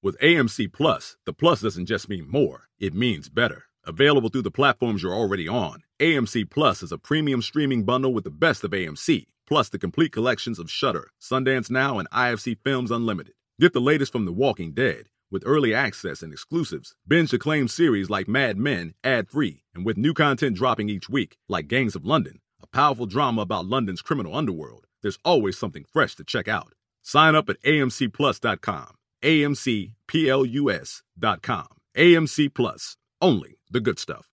With AMC Plus, the plus doesn't just mean more, it means better. Available through the platforms you're already on, AMC Plus is a premium streaming bundle with the best of AMC, plus the complete collections of Shudder, Sundance Now, and IFC Films Unlimited. Get the latest from The Walking Dead with early access and exclusives. Binge acclaimed series like Mad Men ad free, and with new content dropping each week, like Gangs of London, a powerful drama about London's criminal underworld. There's always something fresh to check out. Sign up at amcplus.com. AMCPLUS.com. AMC Plus. Only the good stuff.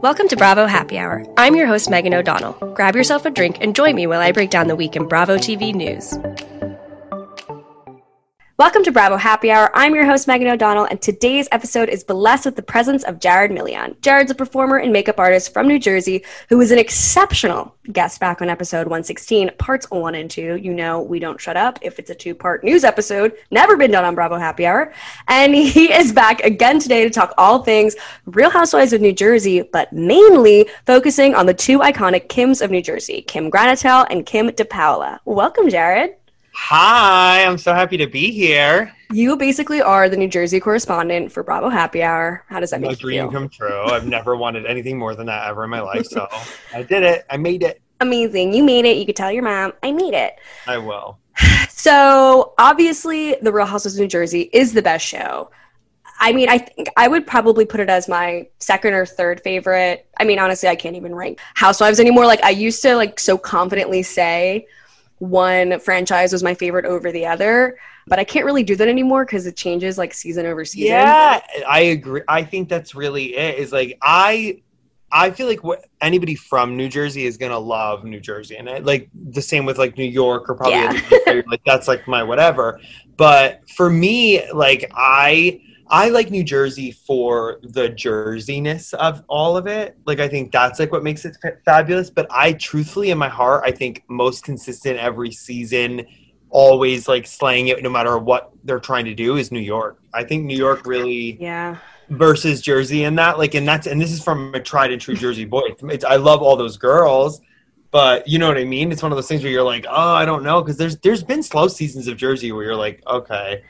Welcome to Bravo Happy Hour. I'm your host, Megan O'Donnell. Grab yourself a drink and join me while I break down the week in Bravo TV news. Welcome to Bravo Happy Hour. I'm your host, Megan O'Donnell, and today's episode is blessed with the presence of Jared Milan. Jared's a performer and makeup artist from New Jersey who was an exceptional guest back on episode 116, parts one and two. You know, we don't shut up if it's a two part news episode, never been done on Bravo Happy Hour. And he is back again today to talk all things Real Housewives of New Jersey, but mainly focusing on the two iconic Kims of New Jersey, Kim Granatell and Kim DePaolo. Welcome, Jared. Hi, I'm so happy to be here. You basically are the New Jersey correspondent for Bravo Happy Hour. How does that My make you feel? dream come true. I've never wanted anything more than that ever in my life. So I did it. I made it. Amazing. You made it. You could tell your mom, I made it. I will. So, obviously, The Real Housewives of New Jersey is the best show. I mean, I think I would probably put it as my second or third favorite. I mean, honestly, I can't even rank Housewives anymore. Like I used to like so confidently say one franchise was my favorite over the other, but I can't really do that anymore because it changes like season over season. Yeah, I agree. I think that's really it. Is like I, I feel like what anybody from New Jersey is gonna love New Jersey, and I, like the same with like New York or probably Yeah. like that's like my whatever. But for me, like I. I like New Jersey for the Jerseyness of all of it. Like, I think that's like what makes it fa- fabulous. But I truthfully, in my heart, I think most consistent every season, always like slaying it no matter what they're trying to do is New York. I think New York really Yeah. versus Jersey in that. Like, and that's, and this is from a tried and true Jersey boy. It's, it's, I love all those girls. But you know what I mean? It's one of those things where you're like, oh, I don't know, because there's there's been slow seasons of Jersey where you're like, okay,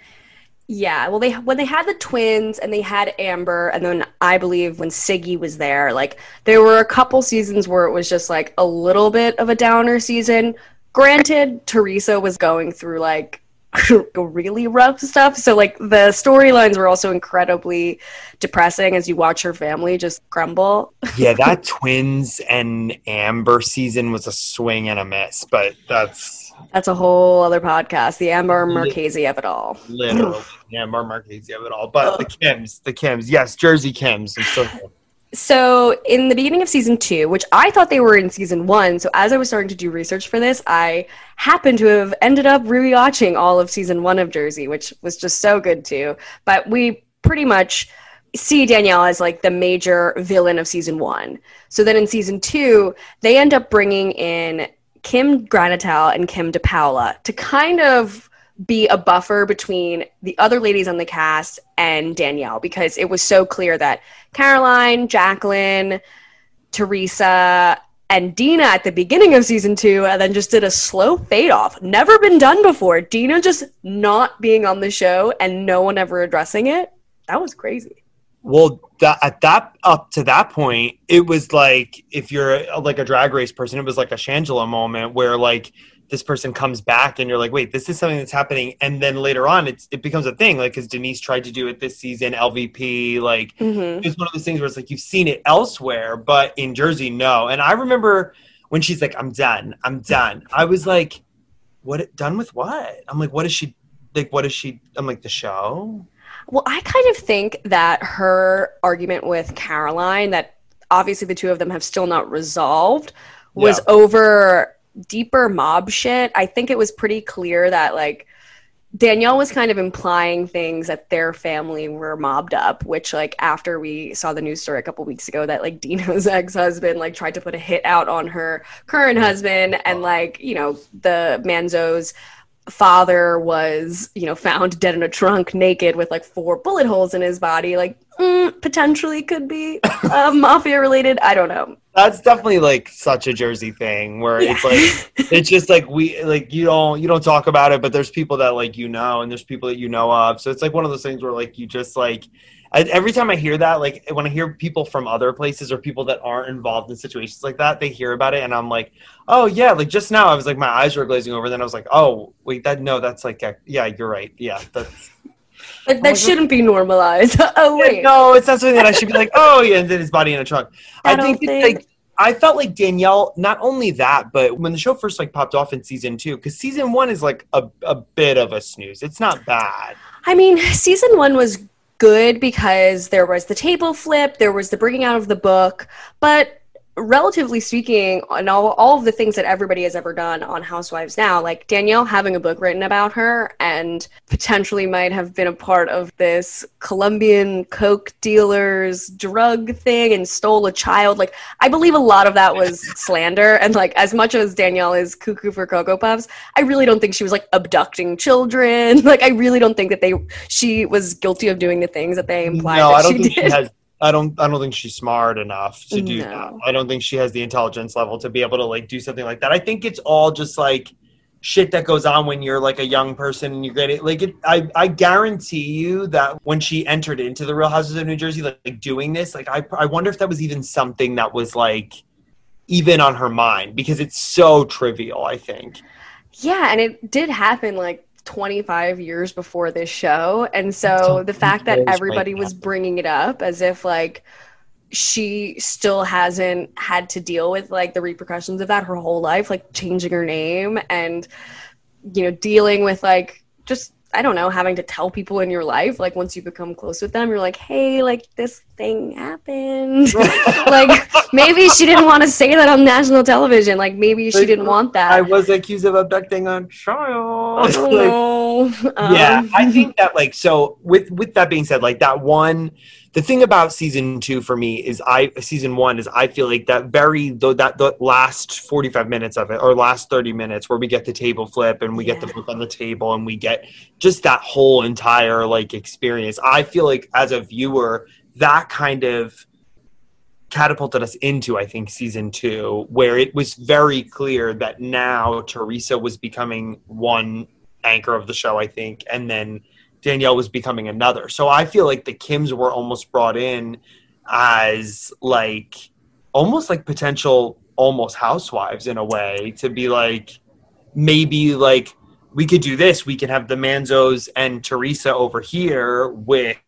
Yeah, well, they when they had the twins and they had Amber, and then I believe when Siggy was there, like there were a couple seasons where it was just like a little bit of a downer season. Granted, Teresa was going through like really rough stuff, so like the storylines were also incredibly depressing as you watch her family just crumble. yeah, that twins and Amber season was a swing and a miss, but that's That's a whole other podcast, the Amber Marchese of it all. literally yeah, Mar Marquez of it all. But the Kims, the Kims, yes, Jersey Kims. I'm so So, in the beginning of season two, which I thought they were in season one, so as I was starting to do research for this, I happened to have ended up rewatching all of season one of Jersey, which was just so good too. But we pretty much see Danielle as like the major villain of season one. So then in season two, they end up bringing in Kim Granatell and Kim DePaolo to kind of be a buffer between the other ladies on the cast and Danielle because it was so clear that Caroline, Jacqueline, Teresa, and Dina at the beginning of season two, and then just did a slow fade off. Never been done before. Dina just not being on the show and no one ever addressing it. That was crazy. Well, that, at that up to that point, it was like if you're a, like a drag race person, it was like a Shangela moment where like this person comes back and you're like, wait, this is something that's happening, and then later on, it's it becomes a thing. Like because Denise tried to do it this season, LVP, like Mm-hmm. it's one of those things where it's like you've seen it elsewhere, but in Jersey, no. And I remember when she's like, "I'm done, I'm done." I was like, "What? Done with what?" I'm like, "What is she? Like, what is she?" I'm like, "The show." Well, I kind of think that her argument with Caroline, that obviously the two of them have still not resolved, was Yeah. over deeper mob shit. I think it was pretty clear that, like, Danielle was kind of implying things that their family were mobbed up, which, like, after we saw the news story a couple weeks ago that, like, Dina's ex husband, like, tried to put a hit out on her current mm. husband, and, like, you know, the Manzos father was, you know, found dead in a trunk naked with like four bullet holes in his body, like mm, potentially could be uh, mafia related. I don't know. That's definitely like such a Jersey thing where yeah. it's like it's just like we like you don't you don't talk about it, but there's people that like you know, and there's people that you know of. So it's like one of those things where like you just like I, every time I hear that, like when I hear people from other places or people that aren't involved in situations like that, they hear about it, and I'm like, oh yeah, like just now I was like my eyes were glazing over. Then I was like, oh wait, that no, that's like yeah, you're right. Yeah, that's. Like, that shouldn't be normalized. oh wait, no, it's not something that I should be like. Oh yeah, and then his body in a trunk. I, I think, think... like I felt like Danielle. Not only that, but when the show first like popped off in season two, because season one is like a a bit of a snooze. It's not bad. I mean, season one was good because there was the table flip, there was the bringing out of the book, but relatively speaking, on all, all of the things that everybody has ever done on Housewives now, like Danielle having a book written about her and potentially might have been a part of this Colombian coke dealers drug thing and stole a child. Like, I believe a lot of that was slander. And like, as much as Danielle is cuckoo for Cocoa Puffs, I really don't think she was like abducting children. Like, I really don't think that they she was guilty of doing the things that they implied no, I don't she think did. She has I don't I don't think she's smart enough to do no. that. I don't think she has the intelligence level to be able to like do something like that. I think it's all just like shit that goes on when you're like a young person and you're it like it I, I guarantee you that when she entered into the real houses of new jersey like, like doing this like I, I wonder if that was even something that was like even on her mind because it's so trivial i think yeah and it did happen like 25 years before this show. And so the fact that everybody was bringing it up as if like she still hasn't had to deal with like the repercussions of that her whole life, like changing her name and, you know, dealing with like just I don't know, having to tell people in your life, like once you become close with them, you're like, hey, like this thing happened. like maybe she didn't want to say that on national television. Like maybe she didn't want that. I was accused of abducting a child. Oh, like, um, yeah, I think that like so. With with that being said, like that one the thing about season two for me is I season one is I feel like that very though that the last forty five minutes of it or last thirty minutes where we get the table flip and we yeah. get the book on the table and we get just that whole entire like experience. I feel like as a viewer that kind of catapulted us into I think season two where it was very clear that now Teresa was becoming one anchor of the show I think and then Danielle was becoming another. So I feel like the Kims were almost brought in as like almost like potential almost housewives in a way to be like maybe like we could do this. We can have the Manzos and Teresa over here with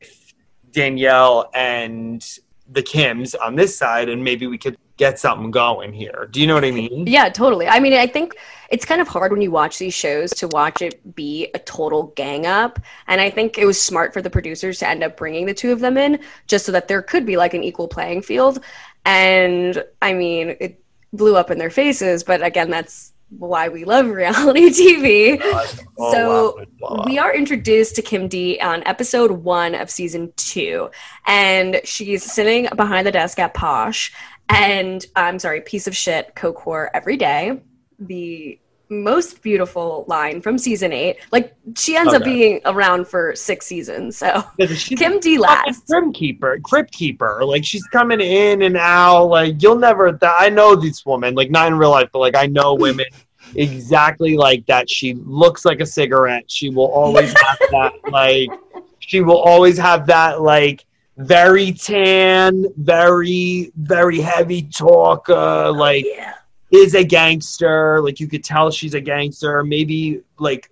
Danielle and the Kims on this side, and maybe we could get something going here. Do you know what I mean? Yeah, totally. I mean, I think it's kind of hard when you watch these shows to watch it be a total gang up. And I think it was smart for the producers to end up bringing the two of them in just so that there could be like an equal playing field. And I mean, it blew up in their faces, but again, that's why we love reality TV. Oh, so wow. we are introduced to Kim D on episode one of season two, and she's sitting behind the desk at Posh, and I'm sorry, piece of shit, whore every day. The most beautiful line from season eight. Like she ends okay. up being around for six seasons. So Kim D last. Crypt keeper, crypt keeper. Like she's coming in and out. Like you'll never. Th- I know these women. Like not in real life, but like I know women exactly like that. She looks like a cigarette. She will always have that. Like she will always have that. Like very tan, very very heavy talker, oh, like yeah. Is a gangster. Like you could tell she's a gangster. Maybe like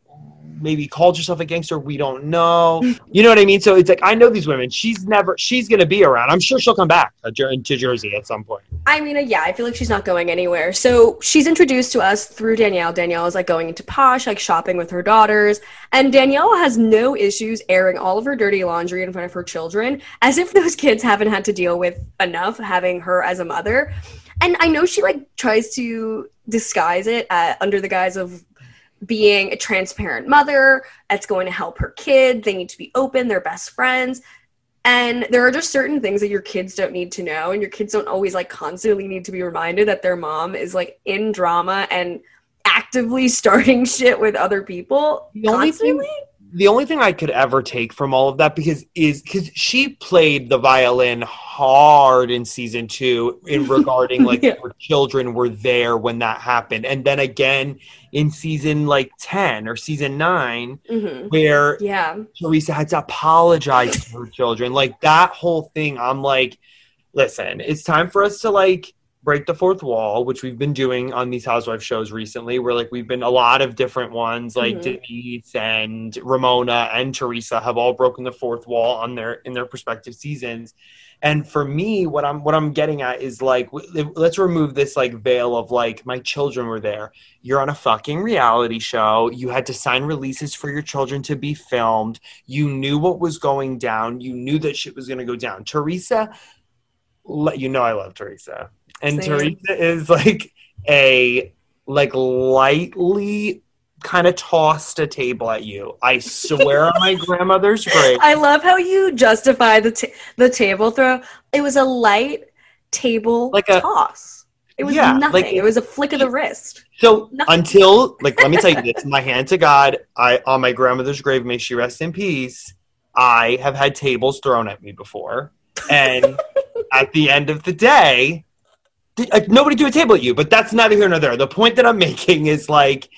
maybe called herself a gangster. We don't know. You know what I mean? So it's like I know these women. She's never. She's gonna be around. I'm sure she'll come back to Jersey at some point. I mean, uh, yeah, I feel like she's not going anywhere. So she's introduced to us through Danielle. Danielle is like going into posh, like shopping with her daughters, and Danielle has no issues airing all of her dirty laundry in front of her children, as if those kids haven't had to deal with enough having her as a mother. And I know she like tries to disguise it uh, under the guise of being a transparent mother that's going to help her kid. They need to be open, they're best friends. And there are just certain things that your kids don't need to know. And your kids don't always like constantly need to be reminded that their mom is like in drama and actively starting shit with other people The only thing-. The only thing I could ever take from all of that because is because she played the violin hard in season two in regarding like Yeah. her children were there when that happened, and then again in season like ten or season nine Mhm. where Yeah. Teresa had to apologize to her children. Like that whole thing, I'm like, listen, it's time for us to like break the fourth wall, which we've been doing on these housewife shows recently, where like we've been a lot of different ones, like Mhm. Denise and Ramona and Teresa have all broken the fourth wall on their in their respective seasons. And for me, what I'm what I'm getting at is like, let's remove this like veil of like my children were there you're on a fucking reality show. You had to sign releases for your children to be filmed. You knew what was going down. You knew that shit was going to go down. Teresa, let you know I love Teresa. And Same. Teresa is like a like lightly kind of tossed a table at you. I swear on my grandmother's grave. I love how you justify the ta- the table throw. It was a light table Like a- toss. It was Yeah, nothing. like- it was a flick of the wrist. So No. until like let me tell you this, my hand to God, I on my grandmother's grave, may she rest in peace. I have had tables thrown at me before, and at the end of the day, like, uh, nobody threw a table at you. But that's neither here nor there. The point that I'm making is like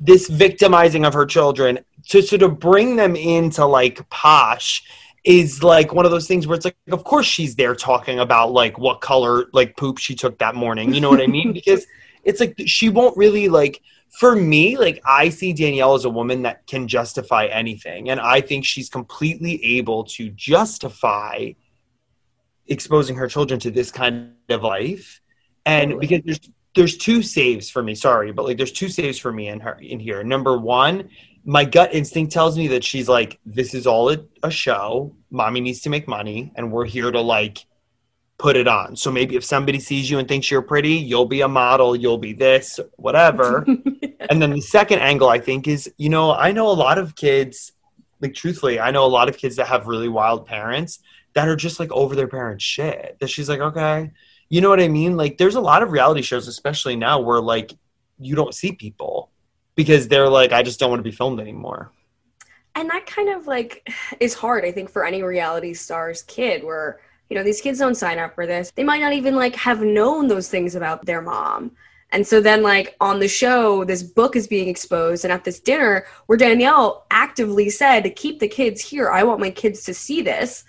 this victimizing of her children to sort of bring them into like posh is like one of those things where it's like of course she's there talking about like what color like poop she took that morning you know what i mean because it's like she won't really like for me like i see danielle as a woman that can justify anything and i think she's completely able to justify exposing her children to this kind of life. And Totally. because there's there's two saves for me sorry but like there's two saves for me in her in here. Number one my gut instinct tells me that she's like this is all a, a show. Mommy needs to make money and we're here to like put it on. So maybe if somebody sees you and thinks you're pretty you'll be a model you'll be this whatever. And then the second angle i think is you know i know a lot of kids like truthfully i know a lot of kids that have really wild parents that are just like over their parents shit that she's like okay. You know what i mean? Like there's a lot of reality shows especially now where like you don't see people because they're like i just don't want to be filmed anymore. And that kind of like is hard i think for any reality star's kid where you know these kids don't sign up for this. They might not even like have known those things about their mom. And so then like on the show this book is being exposed and at this dinner where danielle actively said keep the kids here. I want my kids to see this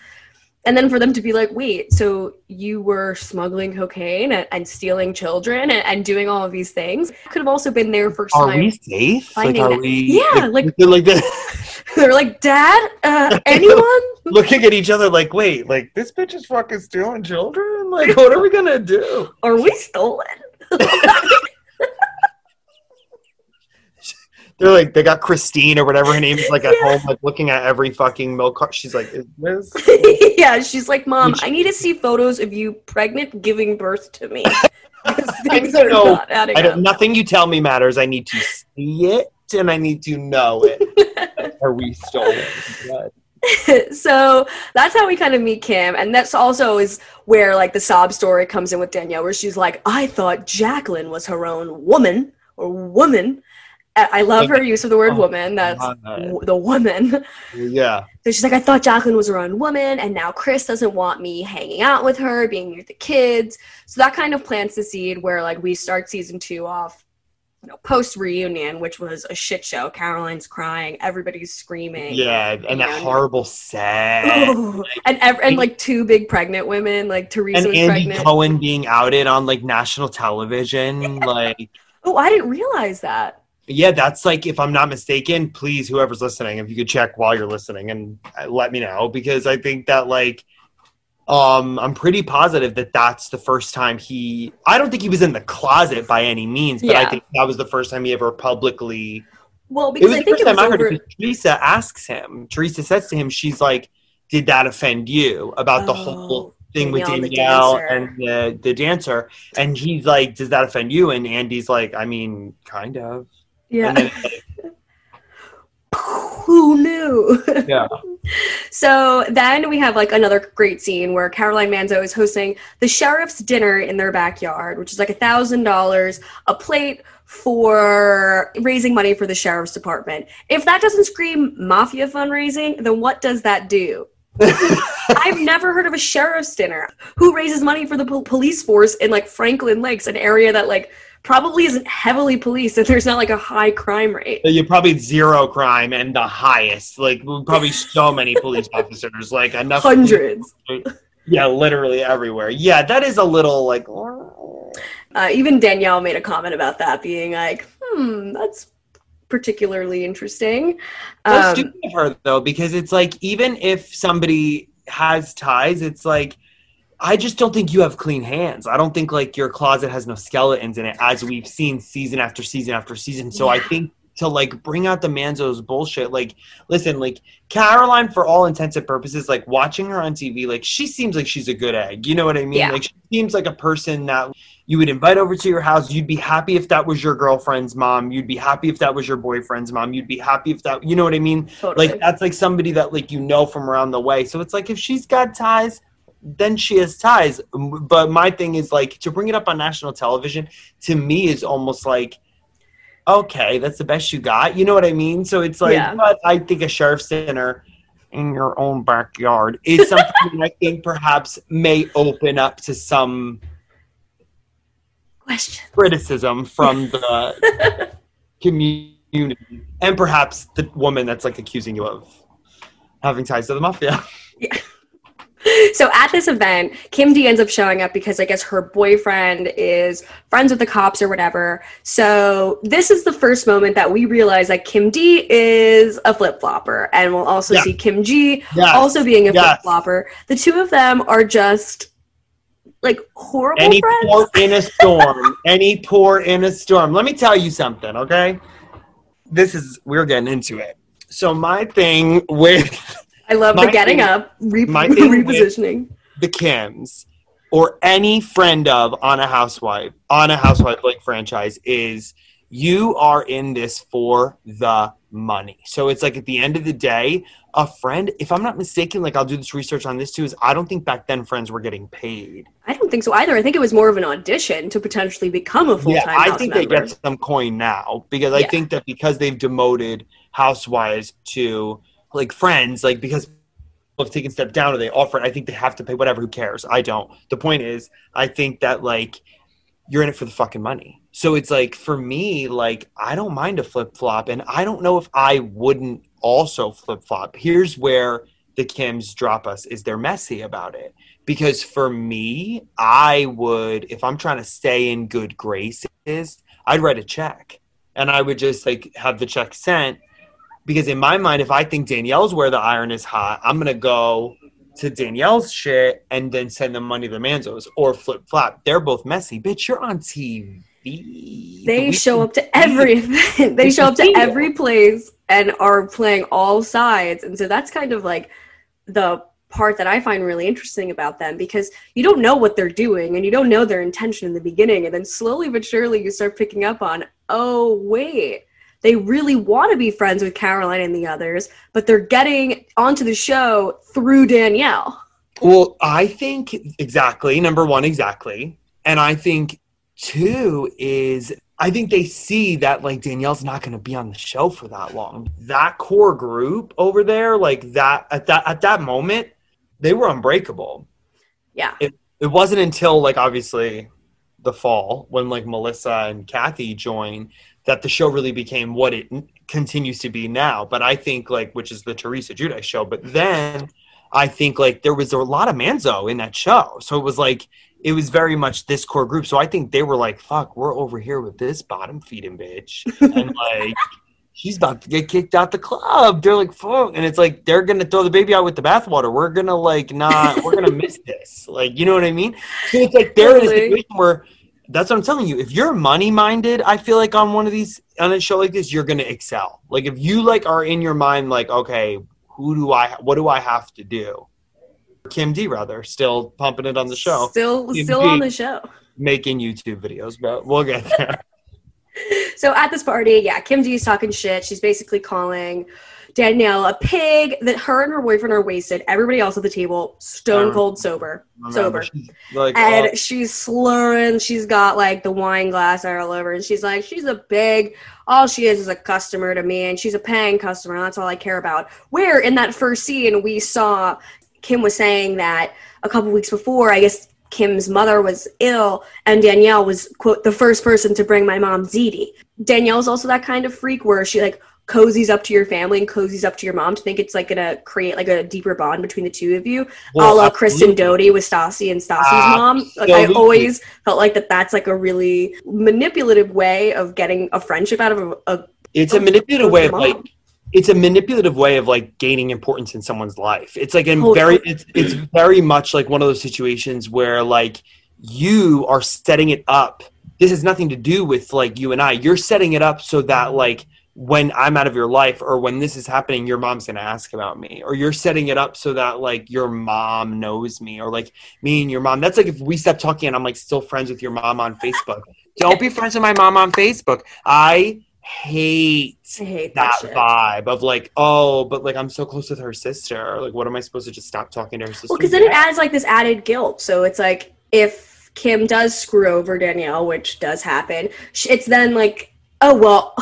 and then for them to be like wait so you were smuggling cocaine and, and stealing children and, and doing all of these things? Could have also been their first are time we safe? Like are we Yeah, like- like the, they're like dad uh, anyone? Looking at each other like wait like this bitch is fucking stealing children? Like what are we gonna do? Are we stolen? They're like they got Christine or whatever her name is like at home like looking at every fucking milk cart. She's like, is this? yeah, she's like, Mom, I need to see photos of you pregnant giving birth to me. Things are know. not adding I up. don't, nothing you tell me matters. I need to see it and I need to know it. Are we stolen? Good. so that's how we kind of meet Kim, and that's also is where like the sob story comes in with Danielle, where she's like, "I thought Jacqueline was her own woman or woman." I love her use of the word Oh, woman. That's w- the woman. Yeah. So she's like, I thought Jacqueline was her own woman, and now Chris doesn't want me hanging out with her, being near the kids. So that kind of plants the seed where like we start season two off, you know, post reunion, which was a shit show. Caroline's crying, everybody's screaming. Yeah. And that horrible sad. and ev- and like two big pregnant women, like Teresa and was Andy pregnant. Cohen being outed on like national television. Like, oh, I didn't realize that. Yeah, that's like, if I'm not mistaken, please, whoever's listening, if you could check while you're listening and uh, let me know because I think that like, um, I'm pretty positive that that's the first time he. I don't think he was in the closet by any means, but I think that was the first time he ever publicly. Well, It because was I the think first it was time I heard it. Teresa asks him. Teresa says to him, "She's like, did that offend you about the whole?" Oh, thing with Danielle, the and the, the dancer. And he's like, Does that offend you? And Andy's like, I mean, kind of. Yeah. Then, Who knew? Yeah. So then we have like another great scene where Caroline Manzo is hosting the sheriff's dinner in their backyard, which is like a thousand dollars a plate for raising money for the sheriff's department. If that doesn't scream mafia fundraising, then what does that do? I've never heard of a sheriff's dinner who raises money for the po- police force in like Franklin Lakes, an area that like probably isn't heavily policed and there's not like a high crime rate. You probably zero crime and the highest. Like probably so many police officers, like enough. Hundreds. Yeah, literally everywhere. Yeah, that is a little like. Uh, even Danielle made a comment about that, being like, "Hmm, that's particularly interesting." That's Um, stupid of her though, because it's like even if somebody has ties, it's like I just don't think you have clean hands. I don't think like your closet has no skeletons in it, as we've seen season after season after season. So I think to like bring out the Manzo's bullshit, like listen, like Caroline, for all intents and purposes, like watching her on TV, like she seems like she's a good egg. You know what I mean? Yeah. Like she seems like a person that you would invite over to your house. You'd be happy if that was your girlfriend's mom. You'd be happy if that was your boyfriend's mom. You'd be happy if that, you know what I mean? totally. Like that's like somebody that like you know from around the way. So it's like if she's got ties, then she has ties. Um, but my thing is like to bring it up on national television to me is almost like okay, that's the best you got. You know what I mean? So it's like Yeah. but I think a sheriff's dinner in your own backyard is something that I think perhaps may open up to some Question. criticism from the community and perhaps the woman that's like accusing you of having ties to the mafia. So at this event, Kim D ends up showing up because I guess her boyfriend is friends with the cops or whatever. So this is the first moment that we realize that Kim D is a flip flopper, and we'll also Yeah. see Kim G Yes. also being a Yes. flip flopper. The two of them are just like horrible Any friends. port in a storm. Any poor in a storm. Let me tell you something, okay? This is we're getting into it. So my thing with I love my the getting thing- up, re- repositioning. the Kims or any friend of on a housewife on a housewife like franchise is you are in this for the money. So it's like at the end of the day, a friend, if I'm not mistaken, like I'll do this research on this too, is I don't think back then friends were getting paid. I don't think so either. I think it was more of an audition to potentially become a full time. Yeah, I think they get some coin now because I Yeah. think that because they've demoted housewives to like friends, like because have taken step down or they offer it, I think they have to pay whatever. Who cares? I don't. The point is, I think that like you're in it for the fucking money. So it's like for me, like I don't mind a flip flop, and I don't know if I wouldn't also flip flop. Here's where the Kims drop us: is they're messy about it. Because for me, I would if I'm trying to stay in good graces, I'd write a check, and I would just like have the check sent. Because in my mind, if I think Danielle's where the iron is hot, I'm gonna go to Danielle's shit and then send the money to the Manzos or flip flop. They're both messy. Bitch, you're on TV. They The show up to every they show up to every place and are playing all sides. And so that's kind of like the part that I find really interesting about them because you don't know what they're doing and you don't know their intention in the beginning. And then slowly but surely you start picking up on, oh, wait, they really want to be friends with Caroline and the others, but they're getting onto the show through Danielle. Well, I think exactly. Number one, exactly. And I think two is I think they see that like Danielle's not going to be on the show for that long. That core group over there, like that at that at that moment, they were unbreakable. Yeah. It it wasn't until like obviously the fall when like Melissa and Kathy joined that the show really became what it continues to be now. But I think like which is the Teresa Giudice show. But then I think like there was a lot of Manzo in that show. So it was like it was very much this core group. So I think they were like, fuck, we're over here with this bottom feeding bitch. and like she's about to get kicked out the club. They're like, fuck. And it's like they're gonna throw the baby out with the bathwater. We're gonna like not we're gonna miss this. Like, you know what I mean? So it's like they're in a situation where that's what I'm telling you. If you're money minded, I feel like on one of these on a show like this, you're gonna excel. Like if you like are in your mind like, okay, who do I what do I have to do? Kim D rather, still pumping it on the show, Still, Indeed. still on the show. making YouTube videos, but we'll get there. so at this party, yeah, Kim D is talking shit. She's basically calling Danielle a pig. That her and her boyfriend are wasted. Everybody else at the table stone cold sober, oh, sober, Like, and oh, she's slurring. She's got like the wine glass all over, and she's like, "She's a pig. All she is is a customer to me, and she's a paying customer. And that's all I care about." Where in that first scene we saw Kim was saying that a couple weeks before, I guess Kim's mother was ill, and Danielle was quote the first person to bring my mom ziti. Danielle's also that kind of freak where she like cozies up to your family and cozies up to your mom to think it's like gonna create like a deeper bond between the two of you. well, a la Kristen. Doute with Stassi and Stassi's mom. Like I always felt like that that's like a really manipulative way of getting a friendship out of a, a It's a manipulative way of like it's a manipulative way of like gaining importance in someone's life. It's like a very it's it's very much like one of those situations where like you are setting it up. This has nothing to do with like you and I. You're setting it up so that like when I'm out of your life or when this is happening, your mom's gonna ask about me. Or you're setting it up so that like your mom knows me or like me and your mom. That's like if we stop talking and I'm like still friends with your mom on Facebook. Don't be friends with my mom on Facebook. I hate I hate that, that vibe of like, oh, but like I'm so close with her sister. Like, what am I supposed to just stop talking to her sister? Well, because then it adds like this added guilt. So it's like if Kim does screw over Danielle, which does happen, it's then like, oh well,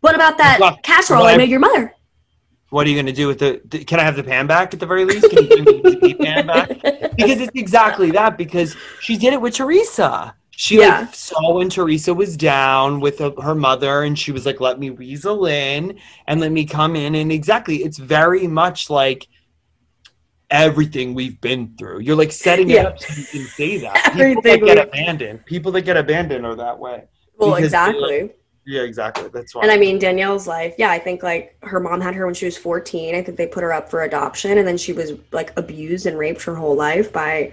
what about that Well, casserole I made your mother? what are you gonna do with the, the? Can I have the pan back at the very least? Can you give me the pan back? Because it's exactly that. Because she did it with Teresa. She Yeah. like saw when Teresa was down with her her mother, and she was like, "Let me weasel in and let me come in." And exactly, it's very much like everything we've been through. You're like setting it up so you can say that. People that Everything get abandoned. People that get abandoned are that way. well, exactly. Yeah, exactly. That's why. And I mean, Danielle's life, yeah, I think like her mom had her when she was 14. I think they put her up for adoption, and then she was like abused and raped her whole life by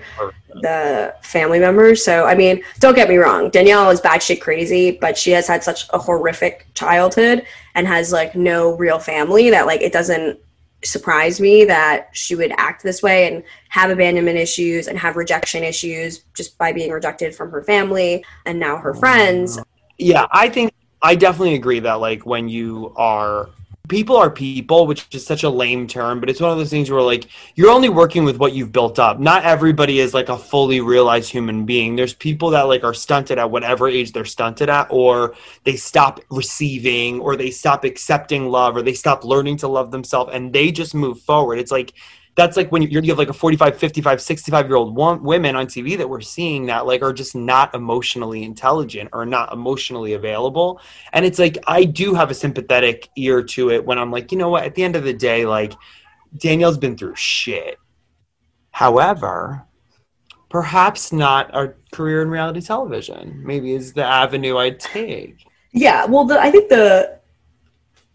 the family members. So, I mean, don't get me wrong, Danielle is batshit crazy, but she has had such a horrific childhood and has like no real family that like it doesn't surprise me that she would act this way and have abandonment issues and have rejection issues just by being rejected from her family and now her friends. yeah, I think I definitely agree that like when you are people are people, which is such a lame term, but it's one of those things where like you're only working with what you've built up. Not everybody is like a fully realized human being. There's people that like are stunted at whatever age they're stunted at, or they stop receiving, or they stop accepting love, or they stop learning to love themselves, and they just move forward. It's like that's like when you have like a 45 55 65 year old one, women on tv that we're seeing that like are just not emotionally intelligent or not emotionally available. And it's like i do have a sympathetic ear to it when i'm like you know what? At the end of the day like danielle's been through shit. However perhaps not a career in reality television. Maybe is the avenue i'd take. Yeah, well, the, I think the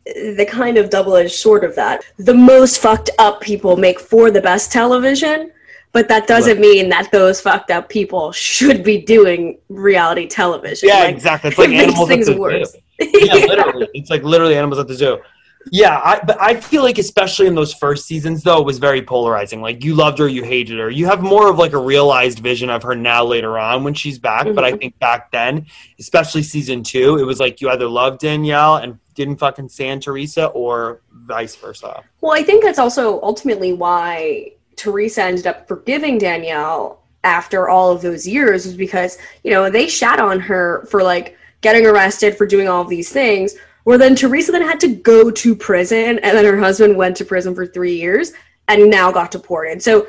the kind of double edged sword of that, the most fucked up people make for the best television, but that doesn't mean that those fucked up people should be doing reality television. yeah Like, exactly it's like it makes animals at the zoo. worse. yeah, literally. It's like literally animals at the zoo. Yeah, I, but I feel like especially in those first seasons though, it was very polarizing. Like you loved her, you hated her. You have more of like a realized vision of her now later on when she's back. But I Mhm. think back then, especially season two, it was like you either loved Danielle and didn't fucking stand Teresa, or vice versa. Well, I think that's also ultimately why Teresa ended up forgiving Danielle after all of those years, was because, you know, they shat on her for like getting arrested for doing all of these things. Where then Teresa then had to go to prison, and then her husband went to prison for three years and now got deported. So,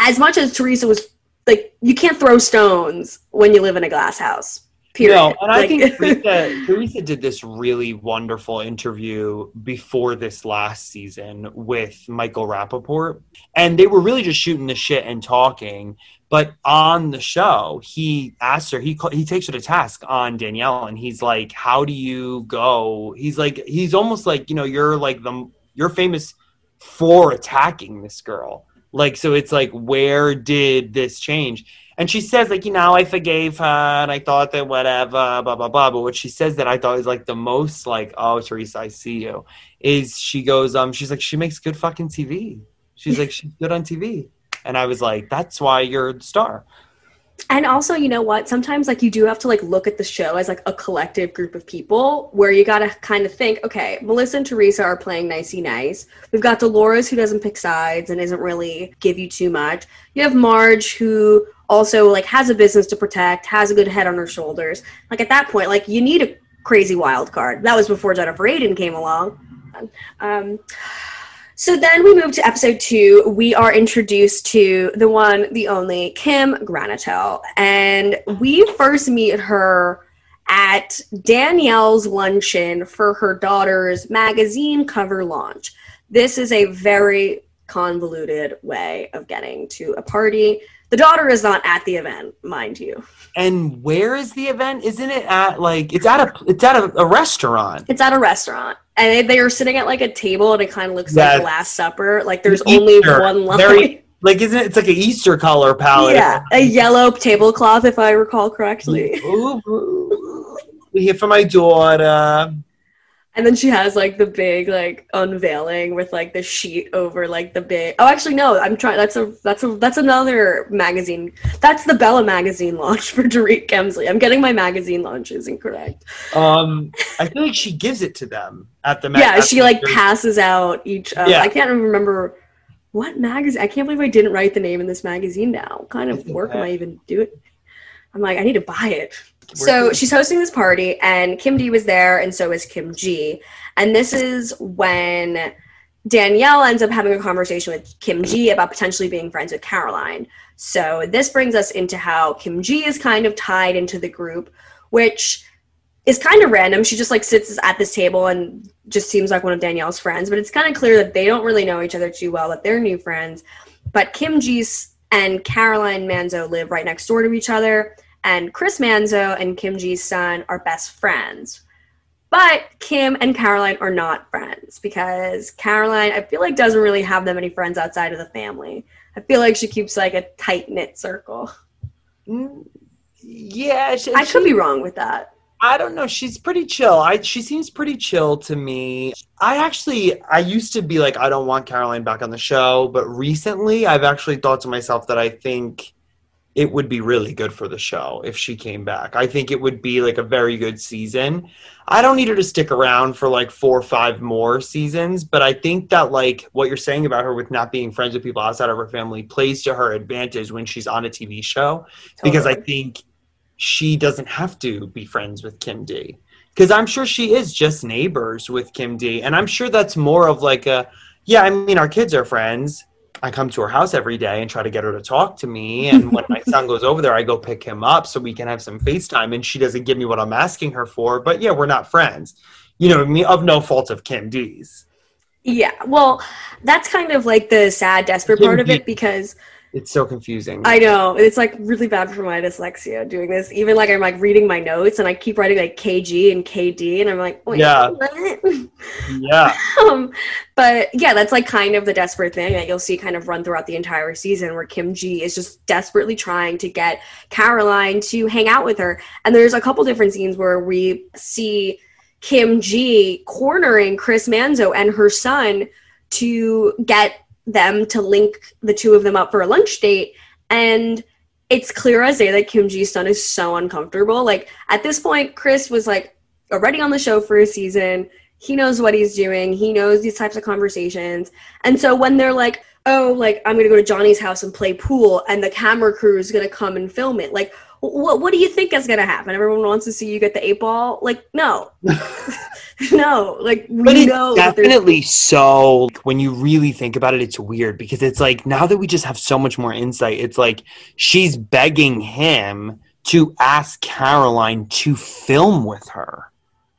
as much as Teresa was like, you can't throw stones when you live in a glass house. Period. No, and I think Teresa, Teresa did this really wonderful interview before this last season with Michael Rapaport. And they were really just shooting the shit and talking. But on the show, he asks her, he, he takes her to task on Danielle, and he's like, How do you go? He's like, he's almost like, you know, you're like the, you're famous for attacking this girl. Like, so it's like, where did this change? And she says, like, you know, I forgave her and I thought that whatever, blah, blah, blah. But what she says that I thought is like the most like, oh, Teresa, I see you, is she goes, um, she's like, she makes good fucking TV. She's like, she's good on TV. And I was like, that's why you're the star. and also you know what? Sometimes like you do have to like look at the show as like a collective group of people where you gotta kind of think okay melissa and teresa are playing nicey nice. We've got dolores who doesn't pick sides and isn't really give you too much. You have marge who also like has a business to protect has a good head on her shoulders. Like at that point like you need a crazy wild card. That was before jennifer aydin came along. Um, so then we move to episode two. We are introduced to the one, the only Kim Granatell. And we first meet her at Danielle's luncheon for her daughter's magazine cover launch. This is a very convoluted way of getting to a party. The daughter is not at the event, mind you. And where is the event? Isn't it at like it's at a it's at a, a restaurant? It's at a restaurant and they, they, are sitting at like a table and it kind of looks yes. like the last supper like there's Easter. only one line Very, like isn't it it's like an easter color palette yeah a yellow tablecloth if i recall correctly ooh, ooh. we here for my daughter and then she has like the big like unveiling with like the sheet over like the big. Oh, actually no, I'm trying. That's a that's a that's another magazine. That's the Bella magazine launch for Dorit Kemsley. I'm getting my magazine launches incorrect. Um, I feel like she gives it to them at the. yeah, she like passes out each. Uh, yeah. I can't remember what magazine. I can't believe I didn't write the name in this magazine now. What kind of work am I even doing? I'm like, I need to buy it so she's hosting this party, and Kim D was there, and so is Kim G. And this is when Danielle ends up having a conversation with Kim G about potentially being friends with Caroline. So this brings us into how Kim G is kind of tied into the group, which is kind of random. She just like sits at this table and just seems like one of Danielle's friends, but it's kind of clear that they don't really know each other too well, that they're new friends. But Kim G's and Caroline Manzo live right next door to each other and Chris Manzo and Kim G's son are best friends. But Kim and Caroline are not friends because Caroline, I feel like, doesn't really have that many friends outside of the family. I feel like she keeps like a tight knit circle. Mm, yeah, she, I could be wrong with that. I don't know. She's pretty chill. I she seems pretty chill to me. I actually I used to be like I don't want Caroline back on the show, but recently I've actually thought to myself that I think it would be really good for the show if she came back. I think it would be like a very good season. I don't need her to stick around for like four or five more seasons, but I think that like what you're saying about her with not being friends with people outside of her family plays to her advantage when she's on a TV show totally. because I think she doesn't have to be friends with Kim D. Because I'm sure she is just neighbors with Kim D. And I'm sure that's more of like a, yeah, I mean, our kids are friends I come to her house every day and try to get her to talk to me. And when my son goes over there, I go pick him up so we can have some FaceTime. And she doesn't give me what I'm asking her for. But yeah, we're not friends. You know, me of no fault of Kim D's. Yeah, well, that's kind of like the sad, desperate Kim part of it because it's so confusing. I know. It's like really bad for my dyslexia doing this. Even like I'm like reading my notes and I keep writing like KG and KD and I'm like, Wait, yeah. yeah. um, but yeah, that's like kind of the desperate thing that you'll see kind of run throughout the entire season where Kim G is just desperately trying to get Caroline to hang out with her. And there's a couple different scenes where we see Kim G cornering Chris Manzo and her son to get them to link the two of them up for a lunch date and it's clear as day that Kim G's son is so uncomfortable. Like at this point, Chris was like already on the show for a season. He knows what he's doing. He knows these types of conversations. And so when they're like, oh, like I'm gonna go to Johnny's house and play pool and the camera crew is gonna come and film it, like what what do you think is gonna happen? Everyone wants to see you get the eight ball. Like no, no. Like we but know definitely so. When you really think about it, it's weird because it's like now that we just have so much more insight, it's like she's begging him to ask Caroline to film with her.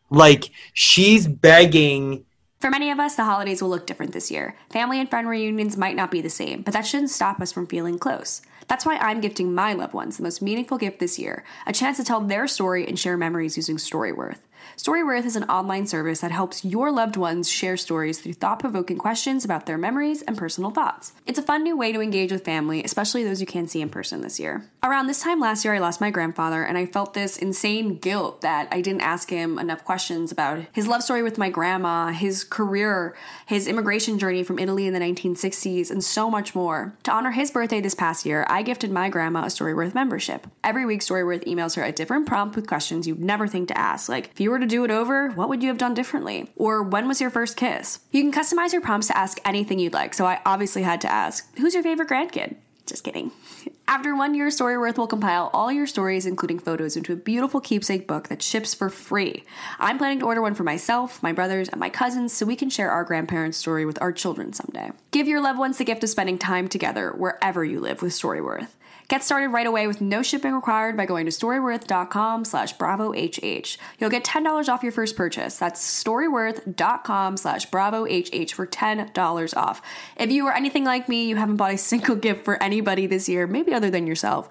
Like she's begging for many of us, the holidays will look different this year. Family and friend reunions might not be the same, but that shouldn't stop us from feeling close. That's why I'm gifting my loved ones the most meaningful gift this year a chance to tell their story and share memories using Storyworth. Storyworth is an online service that helps your loved ones share stories through thought provoking questions about their memories and personal thoughts. It's a fun new way to engage with family, especially those you can't see in person this year. Around this time last year, I lost my grandfather, and I felt this insane guilt that I didn't ask him enough questions about his love story with my grandma, his career, his immigration journey from Italy in the 1960s, and so much more. To honor his birthday this past year, I gifted my grandma a Storyworth membership. Every week, Storyworth emails her a different prompt with questions you'd never think to ask, like, if you were to do it over, what would you have done differently? Or when was your first kiss? You can customize your prompts to ask anything you'd like, so I obviously had to ask, who's your favorite grandkid? Just kidding. After one year, Storyworth will compile all your stories, including photos, into a beautiful keepsake book that ships for free. I'm planning to order one for myself, my brothers, and my cousins so we can share our grandparents' story with our children someday. Give your loved ones the gift of spending time together wherever you live with Storyworth. Get started right away with no shipping required by going to storyworth.com slash bravohh. You'll get $10 off your first purchase. That's storyworth.com slash bravohh for $10 off. If you are anything like me, you haven't bought a single gift for anybody this year, maybe other than yourself.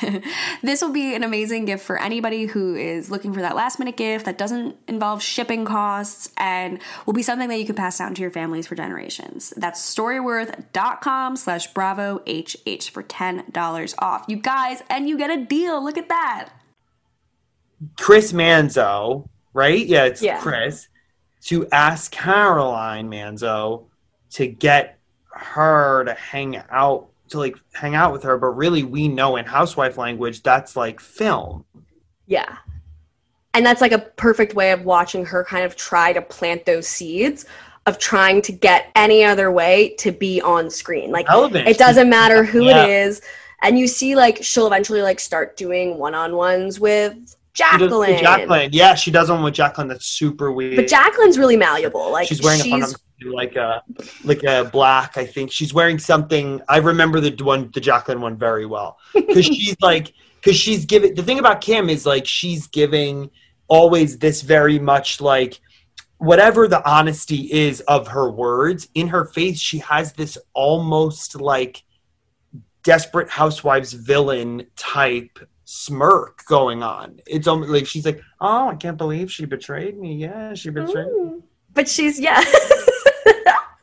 this will be an amazing gift for anybody who is looking for that last minute gift that doesn't involve shipping costs and will be something that you can pass down to your families for generations. That's storyworth.com slash bravohh for $10 off. You guys, and you get a deal. Look at that. Chris Manzo, right? Yeah, it's Yeah. Chris, to ask Caroline Manzo to get her to hang out to like hang out with her, but really we know in housewife language that's like film. Yeah. And that's like a perfect way of watching her kind of try to plant those seeds of trying to get any other way to be on screen. Like Relevant. it doesn't matter who Yeah. it is. And you see like she'll eventually like start doing one-on-ones with She does- Jacqueline. Jacqueline. Yeah, she does one with Jacqueline that's super weird. But Jacqueline's really malleable. Like she's wearing a like a like a black. I think she's wearing something. I remember the one, the Jacqueline one, very well because she's like because she's giving. The thing about Kim is like she's giving always this very much like whatever the honesty is of her words in her face. She has this almost like desperate housewives villain type smirk going on. It's almost like she's like, "Oh, I can't believe she betrayed me. Yeah, she betrayed." me." But she's yeah.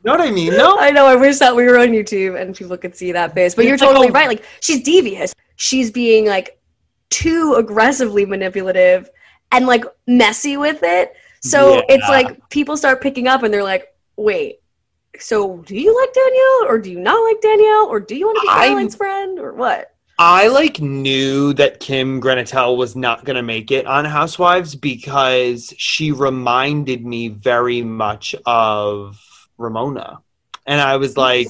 Know what I mean? No. I know. I wish that we were on YouTube and people could see that face. But you're totally right. Like she's devious. She's being like too aggressively manipulative and like messy with it. So Yeah. it's like people start picking up and they're like, "Wait, so do you like Danielle or do you not like Danielle or do you want to be Caroline's friend or what?" I like knew that Kim Granatell was not going to make it on Housewives because she reminded me very much of Ramona. And I was like,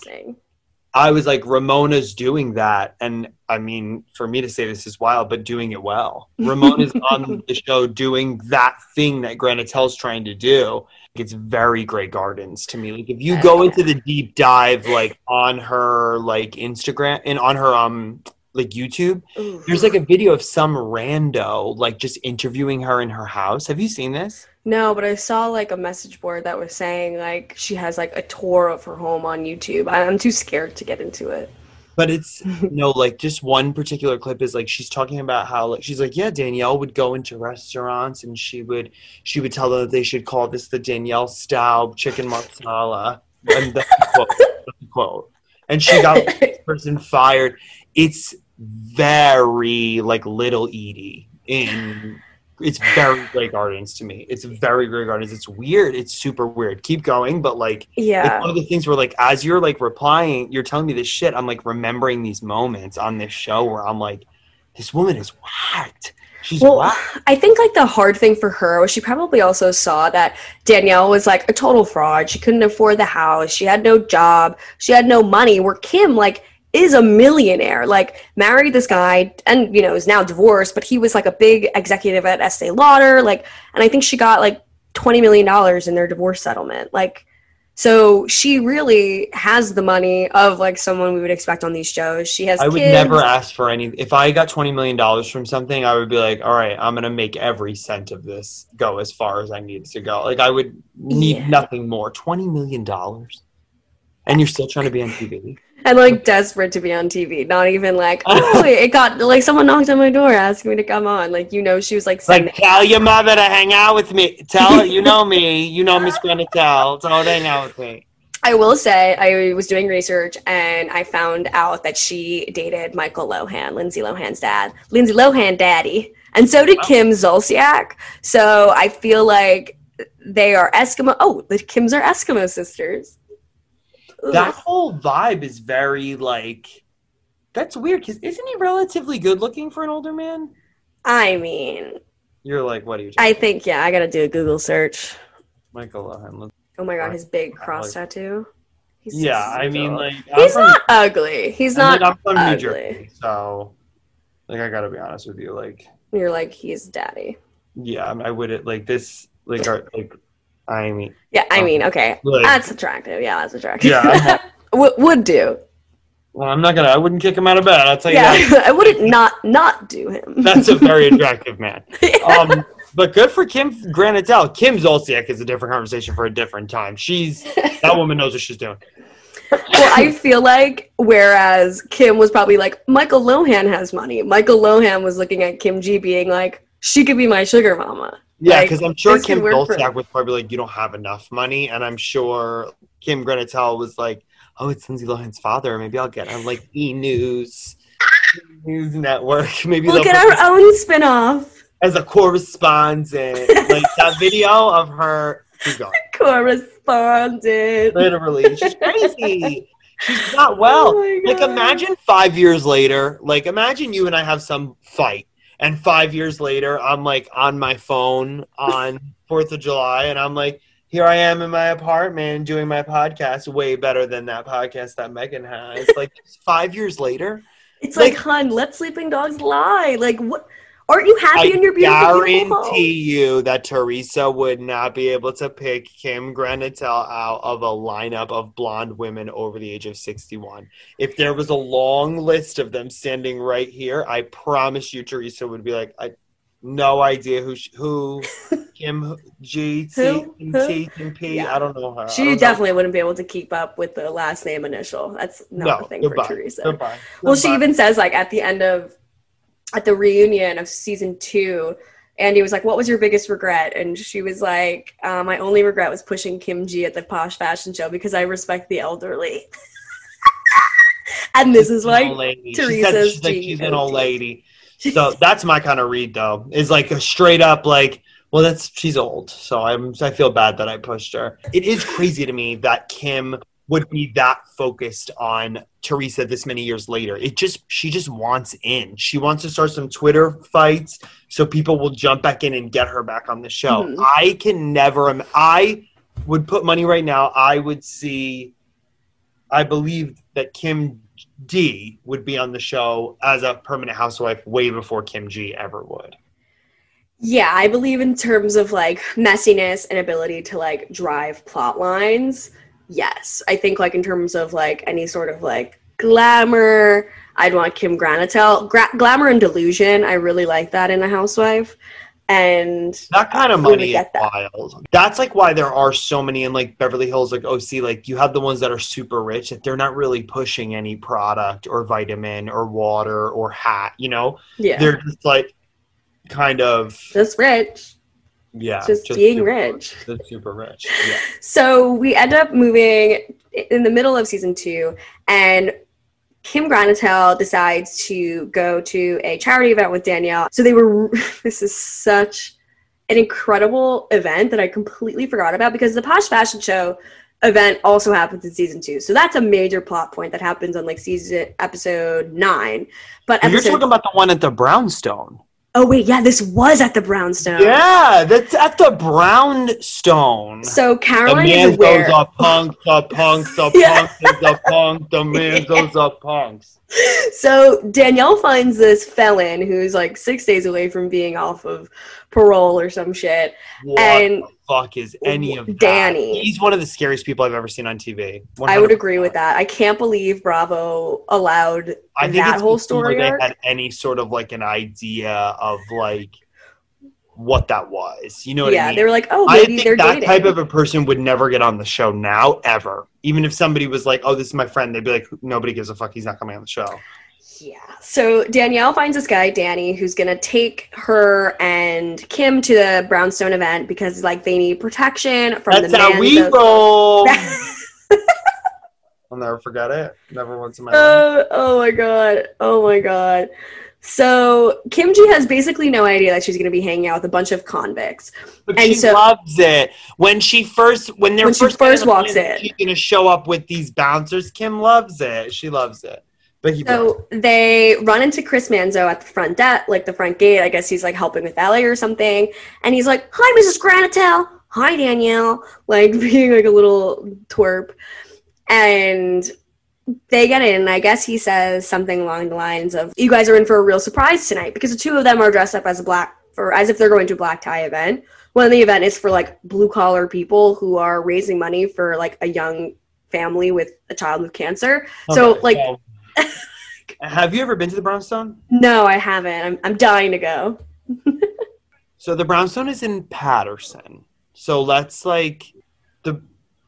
I was like, Ramona's doing that. And I mean, for me to say this is wild, but doing it well. Ramona's on the show doing that thing that Granatell's trying to do. It's very Grey Gardens to me. Like if you go into the deep dive, like on her like Instagram and on her um like YouTube, Ooh. there's like a video of some rando like just interviewing her in her house. Have you seen this? No, but I saw like a message board that was saying like she has like a tour of her home on YouTube. I- I'm too scared to get into it. But it's you no, like just one particular clip is like she's talking about how like she's like, yeah, Danielle would go into restaurants and she would she would tell them that they should call this the Danielle Staub chicken marsala. And that's the quote. That's quote. And she got this person fired. It's very like little Edie in it's very Grey Gardens to me. It's very Grey Gardens. It's weird. It's super weird. Keep going, but like it's yeah. one of the things where like as you're like replying you're telling me this shit i'm like remembering these moments on this show where i'm like this woman is whacked she's Well, whacked I think like the hard thing for her was she probably also saw that Danielle was like a total fraud. She couldn't afford the house. She had no job. She had no money. Where Kim like is a millionaire. Like married this guy and you know is now divorced, but he was like a big executive at Estee Lauder. Like, and I think she got like twenty million dollars in their divorce settlement. Like. So she really has the money of like someone we would expect on these shows. She has i would kids. never ask for any if i got 20 million dollars from something i would be like all right i'm gonna make every cent of this go as far as i need to go like i would need Yeah. nothing more 20 million dollars and you're still trying to be on tv and like desperate to be on TV. Not even like, oh, it got like someone knocked on my door asking me to come on. Like you know, she was like, Like, tell your mother to hang out with me. Tell her, you know me. You know Miss Granatell. Tell her to hang out with me. I will say I was doing research and I found out that she dated Michael Lohan, Lindsay Lohan's dad, Lindsay Lohan daddy, and so did Kim Zolciak. So I feel like they are Eskimo. Oh, the Kims are Eskimo sisters. That whole vibe is very like. That's weird because isn't he relatively good looking for an older man? I mean, You're like, what are you? I think yeah, I gotta do a Google search. Michael uh, Lohan. Oh my god, his big cross like- tattoo. He's Yeah, so I mean, like, he's from- not ugly. He's not I'm from New ugly. Jersey, so like, I gotta be honest with you, like, You're like he's daddy. yeah, I, mean, I wouldn't like this, like, our, like, I mean, Yeah, I Um, mean, okay, like- that's attractive. Yeah, that's attractive. Yeah, I'm would do. well, I'm not gonna, I wouldn't kick him out of bed. I'll tell you Yeah, that. I wouldn't not not do him. That's a very attractive man. Um, but good for Kim Granatell. Kim Zolciak is a different conversation for a different time. She's that woman knows what she's doing. well, I feel like whereas Kim was probably like Michael Lohan has money. Michael Lohan was looking at Kim G being like she could be my sugar mama. Yeah, Like, because I'm sure Kim for was probably like, "You don't have enough money," and I'm sure Kim Granatell was like, "Oh, it's Lindsay Lohan's father. Maybe I'll get on like E News, News Network. Maybe at put our own spin-off. as a correspondent." like that video of her. Correspondent. Literally, she's crazy. She's not oh well. Oh like imagine five years later. Like imagine you and I have some fight, and five years later, I'm like on my phone on Fourth of July, and I'm like, here I am in my apartment doing my podcast, way better than that podcast that Megan has. Like five years later, It's like, Like- hun, let sleeping dogs lie. Like, what? Aren't you happy I in your beautiful, guarantee you that Teresa would not be able to pick Kim Granatell out of a lineup of blonde women over the age of 61. If there was a long list of them standing right here, I promise you Teresa would be like, I no idea who sh- who Kim G T? T Kim P. Yeah. I don't know her. She don't know. definitely wouldn't be able to keep up with the last name initial. That's not no. a thing goodbye. for Teresa. Goodbye. Well, she even says like at the end of at the reunion of season two, Andy was like, "What was your biggest regret?" And she was like, uh, "My only regret was pushing Kim G at the posh fashion show because I respect the elderly." and this is An why lady. she said Teresa's she's, like, she's an old lady. So that's my kind of read though. Is like a straight up like, well, that's she's old. So I'm I feel bad that I pushed her. It is crazy to me that Kim would be that focused on Teresa this many years later. It just she just wants in. She wants to start some Twitter fights so people will jump back in and get her back on the show. Mhm. I can never I would put money right now. I would see I believe that Kim D would be on the show as a permanent housewife way before Kim G ever would. Yeah, I believe in terms of like messiness and ability to like drive plot lines. Yes, I think like in terms of like any sort of like glamour, I'd want Kim Granatell. Gra- glamour and delusion, I really like that in a housewife. And That kind of money is that. wild. That's like why there are so many in like Beverly Hills, like oh, OC. Like you have the ones that are super rich that they're not really pushing any product or vitamin or water or hat. You know, yeah, they're just like kind of just rich, yeah, just, being super- rich. Just super rich. Yeah. So we end up moving in the middle of season two, and Kim Granatell decides to go to a charity event with Danielle. So they were, this is such an incredible event that I completely forgot about because the Posh Fashion Show event also happens in season two. So that's a major plot point that happens on like season episode nine. But You're talking about the one at the Brownstone. Oh wait, yeah, this was at the Brownstone. Yeah, that's at the Brownstone. So The Caroline man is aware. goes up punk, the punk, the Yeah. punk, the punk, the man goes up punks. So Danielle finds this felon who's like six days away from being off of parole or some shit. What And- the fuck is any of that? Danny. He's one of the scariest people I've ever seen on TV. I would agree with that. I can't believe Bravo allowed I think that whole story they had any sort of like an idea of like what that was. You know what yeah, I mean? they were like, oh, I think they're that dating. type of a person would never get on the show now, ever. Even if somebody was like, "Oh, this is my friend," they'd be like, "Nobody gives a fuck. He's not coming on the show." Yeah. So Danielle finds this guy, Danny, who's gonna take her and Kim to the Brownstone event because like they need protection from That's the how we roll. I'll never forget it. Never once in my oh, life. Oh, oh my god. Oh my god. So Kim G has basically no idea that she's gonna be hanging out with a bunch of convicts. But and she so- loves it when she first when they're When she first, first getting on the walks plane, in. She's gonna show up with these bouncers. Kim loves it. She loves it. Becky Brown. So they run into Chris Manzo at the front desk, like the front gate. I guess he's like helping with Ellie or something. And he's like, Hi, Mrs. Granatell. Hi, Danielle. Like being like a little twerp. And they get in, and I guess he says something along the lines of, You guys are in for a real surprise tonight because the two of them are dressed up as a black or as if they're going to a black tie event. When the event is for like blue collar people who are raising money for like a young family with a child with cancer. So like have you ever been to the Brownstone? No, I haven't. I'm I'm dying to go. So the Brownstone is in Paterson. So let's like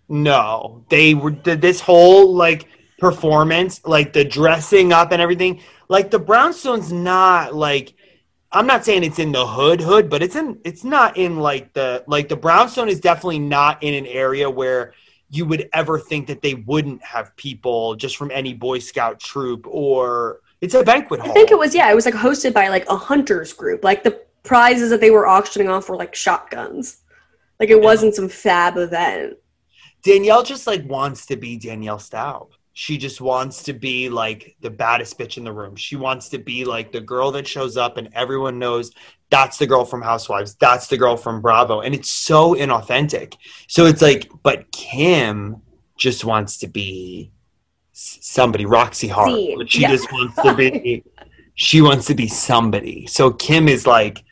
no, they were this whole like performance, like the dressing up and everything. Like the Brownstone's not like I'm not saying it's in the hood hood, but it's in it's not in like the like the Brownstone is definitely not in an area where you would ever think that they wouldn't have people just from any Boy Scout troop or it's a banquet hall. I think it was yeah, it was like hosted by like a hunters group. Like the prizes that they were auctioning off were like shotguns. Like it wasn't some fab event. Danielle just like wants to be Danielle Staub. She just wants to be like the baddest bitch in the room. She wants to be like the girl that shows up and everyone knows that's the girl from Housewives. That's the girl from Bravo. And it's so inauthentic. So it's like, but Kim just wants to be somebody, Roxy Hart. But she Yeah. just wants to be, she wants to be somebody. So Kim is like,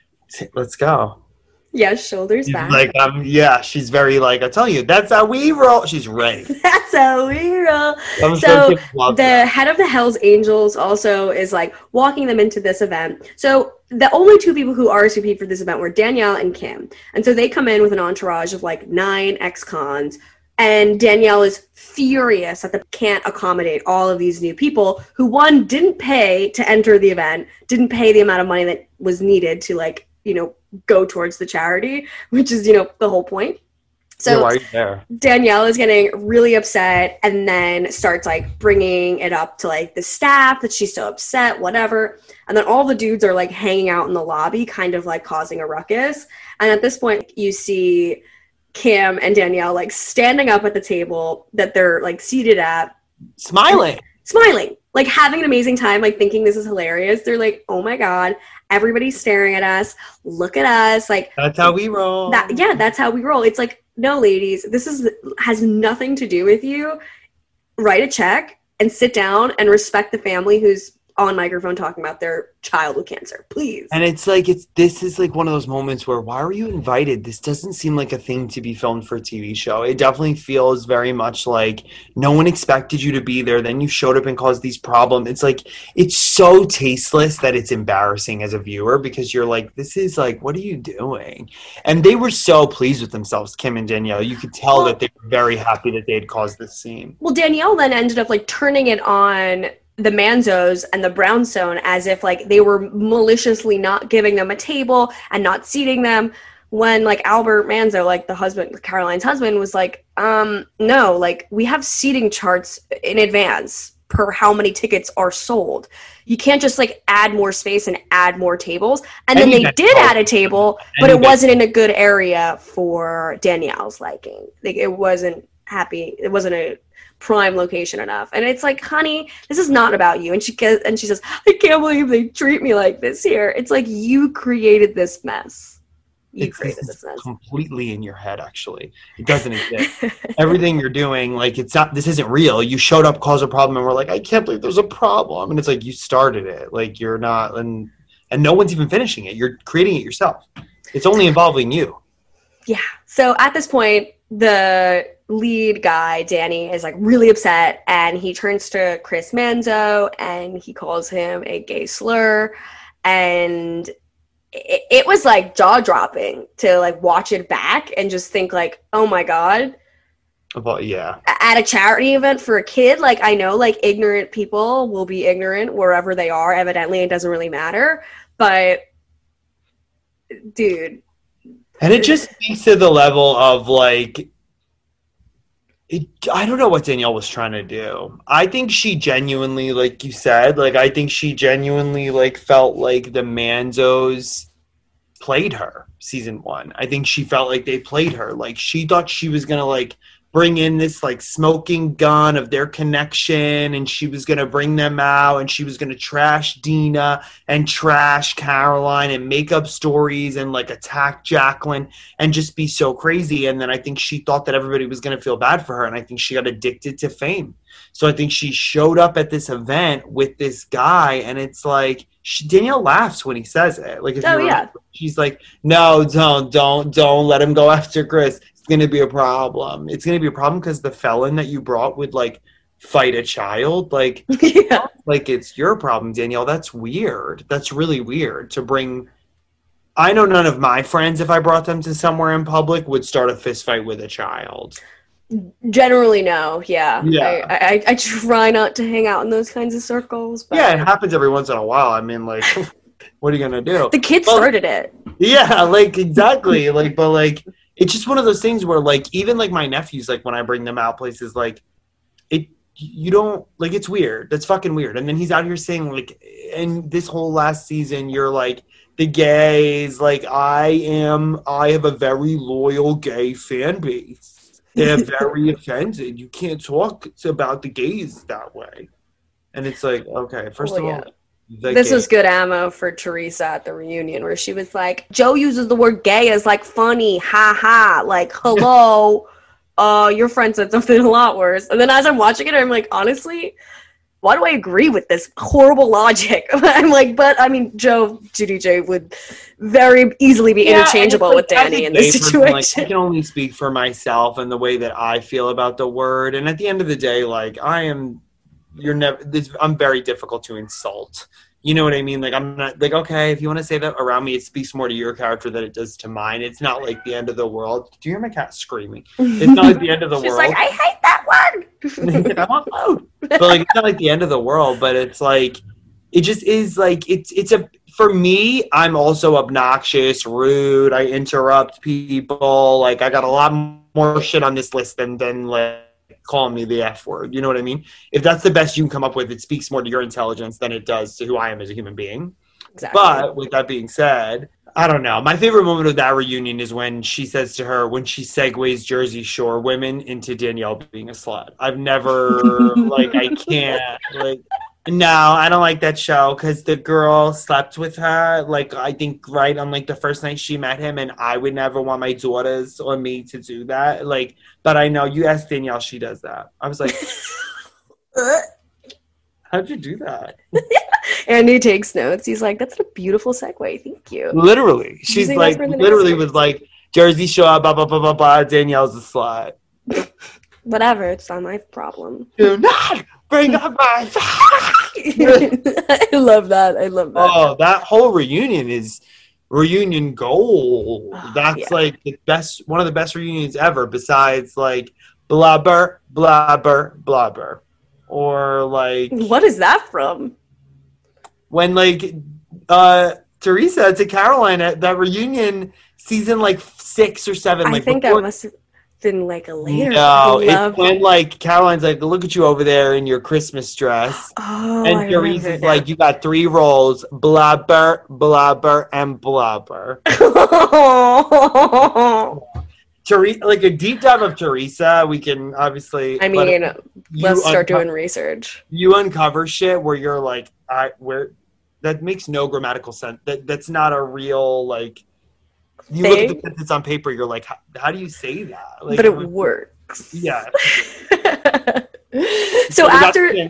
let's go. Yeah, shoulders She's back. like, um, yeah, she's very like, I tell you, that's how we roll. She's ready. That's how we roll. I'm So, sure The that. head of the Hells Angels also is like walking them into this event. So the only two people who RSVP'd for this event were Danielle and Kim. And so they come in with an entourage of like nine ex-cons. And Danielle is furious that they can't accommodate all of these new people who one didn't pay to enter the event, didn't pay the amount of money that was needed to like, you know, go towards the charity, which is, you know, the whole point. So yeah, why there? Danielle is getting really upset and then starts like bringing it up to like the staff that she's so upset, whatever. And then all the dudes are like hanging out in the lobby, kind of like causing a ruckus. And at this point, you see Kim and Danielle like standing up at the table that they're like seated at, Smiling. smiling, like having an amazing time, like thinking this is hilarious. They're like, oh my God, everybody's staring at us. Look at us. Like, That's how we roll. that yeah that's how we roll it's like no ladies this is has nothing to do with you write a check and sit down and respect the family who's on microphone talking about their child with cancer please and it's like it's this is like one of those moments where why were you invited? This doesn't seem like a thing to be filmed for a TV show. It definitely feels very much like no one expected you to be there. Then you showed up and caused these problems. It's like it's so tasteless that it's embarrassing as a viewer because you're like, this is like, what are you doing? And they were so pleased with themselves, Kim and Danielle. You could tell that they were very happy that they had caused this scene. well danielle then ended up like turning it on the manzos and the brownstone as if like they were maliciously not giving them a table and not seating them when like albert manzo like the husband caroline's husband was like um no like we have seating charts in advance per how many tickets are sold. You can't just like add more space and add more tables. And then they did add a table but it wasn't in a good area for danielle's liking. Like it wasn't happy. It wasn't a prime location enough. And it's like honey this is not about you. And she gets and she says i can't believe they treat me like this here. It's like you created this mess. You It's- created this this mess. completely in your head actually. It doesn't exist. Everything you're doing like it's not this isn't real. You showed up caused a problem and we're like i can't believe there's a problem. And it's like you started it. Like you're not and and no one's even finishing it. You're creating it yourself. It's only involving you. Yeah. So at this point, the lead guy, Danny, is like really upset and he turns to Chris Manzo and he calls him a gay slur. And it, it was like jaw dropping to like watch it back and just think like, oh my god, Well, yeah. at a charity event for a kid, like I know like ignorant people will be ignorant wherever they are. Evidently, it doesn't really matter. But dude, And it just speaks to the level of like, it, I don't know what Danielle was trying to do. I think she genuinely, like you said, like I think she genuinely like felt like the Manzos played her season one. I think she felt like they played her. Like she thought she was gonna like bring in this like smoking gun of their connection and she was gonna bring them out and she was gonna trash Dina and trash Caroline and make up stories and like attack Jacqueline and just be so crazy. And then I think she thought that everybody was going to feel bad for her. And I think she got addicted to fame. So I think she showed up at this event with this guy. And it's like, she, Danielle laughs when he says it. Like, if Oh, yeah. she's like, no, don't, don't, don't let him go after Chris. It's going to be a problem. It's going to be a problem because the felon that you brought would like fight a child. Like, yeah. like it's your problem, Danielle. That's weird. That's really weird to bring. I know none of my friends, if I brought them to somewhere in public, would start a fist fight with a child. Generally, no. Yeah. Yeah. I, I, I try not to hang out in those kinds of circles. But Yeah, it happens every once in a while. I mean, like, what are you gonna do? the kids Well- started it. Yeah, like exactly. like, but like, it's just one of those things where, like, even like my nephews, like when I bring them out places, like, it you don't like it's weird. That's fucking weird. And then he's out here saying like, and this whole last season, you're like the gays. Like, I am. I have a very loyal gay fan base. They're very offended. You can't talk about the gays that way. And it's like, okay, first Well, of all, yeah. The This gay- was good ammo for Teresa at the reunion where she was like, Joe uses the word gay as like funny, ha ha, like hello, uh, your friend said something a lot worse. And then as I'm watching it, I'm like, honestly, why do I agree with this horrible logic? I'm like, but I mean, Joe GDJ would very easily be Yeah, interchangeable and with Danny as in this gay person, like, I can only speak for myself and the way that I feel about the word. And at the end of the day, like I am, you're never. This, I'm very difficult to insult. You know what I mean? Like I'm not like okay. If you want to say that around me, it speaks more to your character than it does to mine. It's not like the end of the world. Do you hear my cat screaming? It's not like the end of the She's world. like, I hate that word. I want food. But like it's not like the end of the world, but it's like it just is like it's it's a for me, I'm also obnoxious, rude, I interrupt people, like I got a lot more shit on this list than than like calling me the F word. You know what I mean? If that's the best you can come up with, it speaks more to your intelligence than it does to who I am as a human being. exactly. But with that being said, I don't know. My favorite moment of that reunion is when she says to her, when she segues Jersey Shore women into Danielle being a slut. I've never, like, I can't, like, no, I don't like that show because the girl slept with her, like, I think right on, like, the first night she met him, and I would never want my daughters or me to do that. Like, but I know you asked Danielle, she does that. I was like, uh. how'd you do that? Andy takes notes. He's like, that's a beautiful segue. Thank you. Literally. She's like, that's where the literally was like, Jersey Shore, blah, blah, blah, blah, blah, Danielle's a slut. Whatever, it's not my problem. Do not bring up my. I love that. I love that. oh, that whole reunion is reunion gold. Oh, That's yeah. like the best, one of the best reunions ever, besides like Blubber, Blubber, Blubber. Or like What is that from? when like uh Teresa to Caroline at that reunion season like six or seven. I like think before- that must been like a layer. No, I it's when like Caroline's like, look at you over there in your Christmas dress. Oh, and remember Teresa's like, you got three rolls, blubber, blubber, and blubber. Teresa, like a deep dive of Teresa, we can obviously. I mean, you let's start unco- doing research. You uncover shit where you're like, I where that makes no grammatical sense. That that's not a real like. You look at the sentence on paper, you're like, how, how do you say that? Like, but it works. yeah. so got after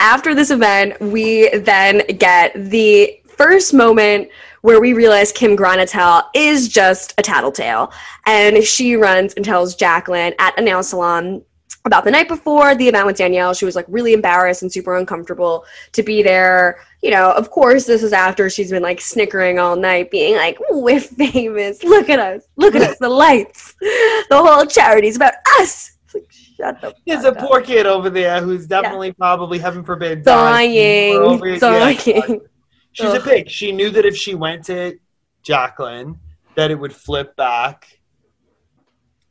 after this event, we then get the first moment where we realize Kim Granatell is just a tattletale. And she runs and tells Jacqueline at a nail salon about the night before the event with Danielle. She was like really embarrassed and super uncomfortable to be there. You know, of course, this is after she's been like snickering all night, being like, "We're famous. Look at us. Look at us. The lights. The whole charity's about us." It's like, shut the. There's a up. poor kid over there who's definitely probably heaven forbid dying. dying, yeah. She's a pig. She knew that if she went to Jacqueline, that it would flip back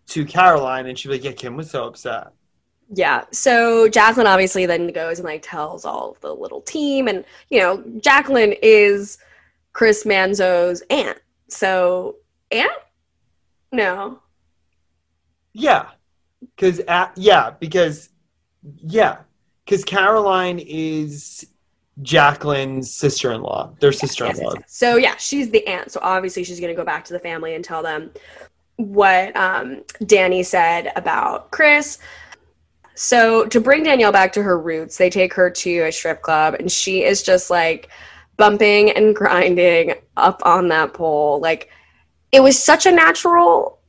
to Caroline, and she'd be like, "Yeah, Kim was so upset." Yeah. So Jacqueline obviously then goes and like tells all the little team, and you know, Jacqueline is Chris Manzo's aunt. So aunt? No. Yeah, because yeah, because yeah, because Caroline is Jacqueline's sister-in-law. Their Yes, sister-in-law. yes, yes. So yeah, she's the aunt. So obviously she's gonna go back to the family and tell them what um, Danny said about Chris. So to bring Danielle back to her roots, they take her to a strip club, and she is just like bumping and grinding up on that pole. Like it was such a natural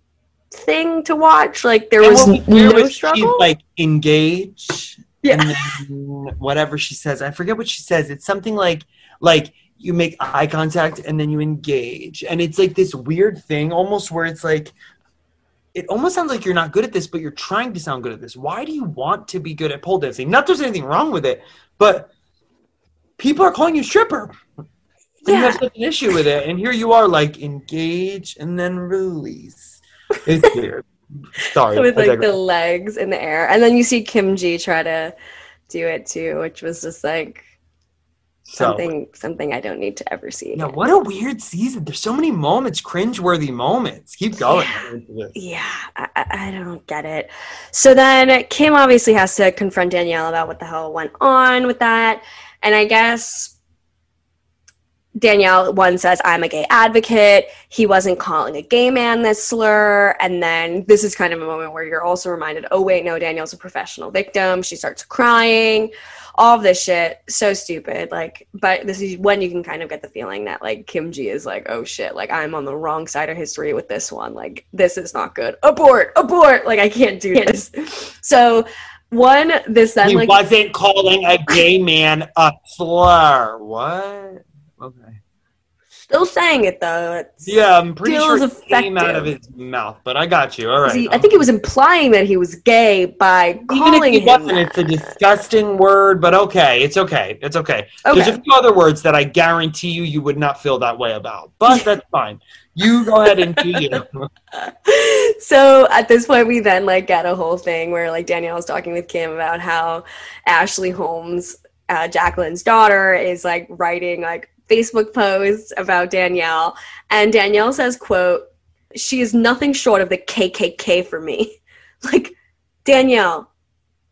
thing to watch. Like there was what we hear no struggle. Like engage. Yeah. And whatever she says, I forget what she says. It's something like like you make eye contact and then you engage. And it's like this weird thing almost where it's like it almost sounds like you're not good at this, but you're trying to sound good at this. Why do you want to be good at pole dancing? Not there's anything wrong with it, but people are calling you stripper. And you have such an issue with it. And here you are like engage and then release. It's weird. Sorry. with like the legs in the air. And then you see Kim G try to do it too, which was just like So- something something I don't need to ever see. Yeah, what a weird season. There's so many moments, cringeworthy moments. Keep going. Yeah, I, I I don't get it. So then Kim obviously has to confront Danielle about what the hell went on with that. And I guess Danielle, one says, I'm a gay advocate. He wasn't calling a gay man this slur. And then this is kind of a moment where you're also reminded, oh, wait, no, Danielle's a professional victim. She starts crying, all of this shit. So stupid. Like, but this is when you can kind of get the feeling that, like, Kim G is like, oh shit, like, I'm on the wrong side of history with this one. Like, this is not good. Abort, abort. Like, I can't do this. So, one, this then, he like, wasn't calling a gay man a slur. What? Okay. still saying it though. It's, Yeah, I'm pretty sure it came out of his mouth, but I got you. All right. he- I think he was implying that he was gay by Even calling if he him wasn't, it's a disgusting word, but okay. It's okay. It's okay. okay. There's a few other words that I guarantee you you would not feel that way about, but that's fine. You go ahead and do you. so at this point we then like get a whole thing where like danielle is talking with kim about how ashley holmes uh, jacqueline's daughter is like writing like facebook posts about danielle and danielle says quote she is nothing short of the kkk for me like danielle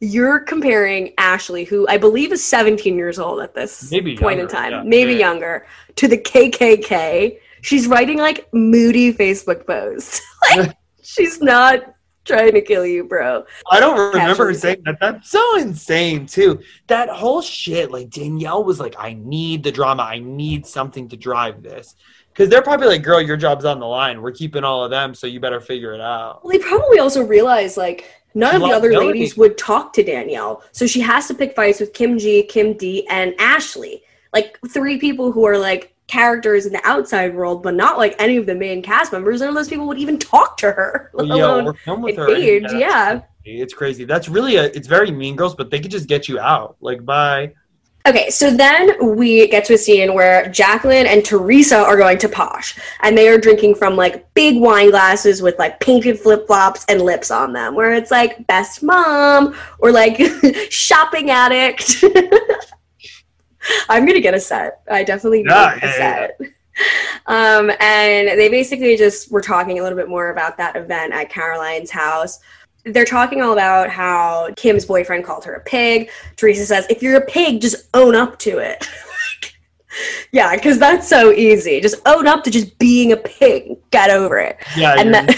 you're comparing ashley who i believe is 17 years old at this Maybe point younger, in time yeah. maybe Yeah. younger to the kkk she's writing like moody facebook posts like she's not trying to kill you bro I don't remember her saying that. That's so insane, too. That whole shit, like Danielle was like, I need the drama. I need something to drive this. Because they're probably like, girl, your job's on the line. We're keeping all of them, so you better figure it out. well they probably also realize like none of the other Liability. ladies would talk to danielle so she has to pick fights with kim g kim d and ashley like three people who are like characters in the outside world but not like any of the main cast members none of those people would even talk to her let yeah, or with her. Yeah, yeah It's crazy. That's really a, it's very mean girls, but they could just get you out. Like, bye. Okay, so then we get to a scene where Jacqueline and Teresa are going to Posh, and they are drinking from like big wine glasses with like painted flip flops and lips on them, where it's like best mom or like shopping addict. I'm gonna get a set. I definitely need Yeah, a yeah, yeah, set. Um, and they basically just were talking a little bit more about that event at Caroline's house. They're talking all about how Kim's boyfriend called her a pig. Teresa says, if you're a pig, just own up to it. yeah, because that's so easy. Just own up to just being a pig. Get over it. Yeah. And, that,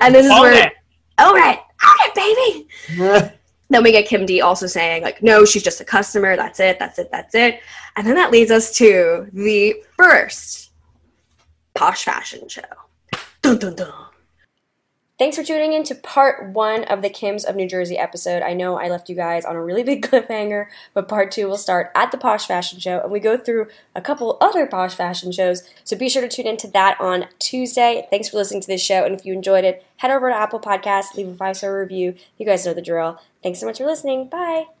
and this is Own where, it. own it, own it, baby. Then we get Kim D also saying, like, no, she's just a customer. That's it. That's it. That's it. And then that leads us to the first posh fashion show. Dun, dun, dun. Thanks for tuning in to part one of the Kims of New Jersey episode. I know I left you guys on a really big cliffhanger, but part two will start at the Posh Fashion Show, and we go through a couple other Posh Fashion shows. So be sure to tune into that on Tuesday. Thanks for listening to this show, and if you enjoyed it, head over to Apple Podcasts, leave a five star review. You guys know the drill. Thanks so much for listening. Bye.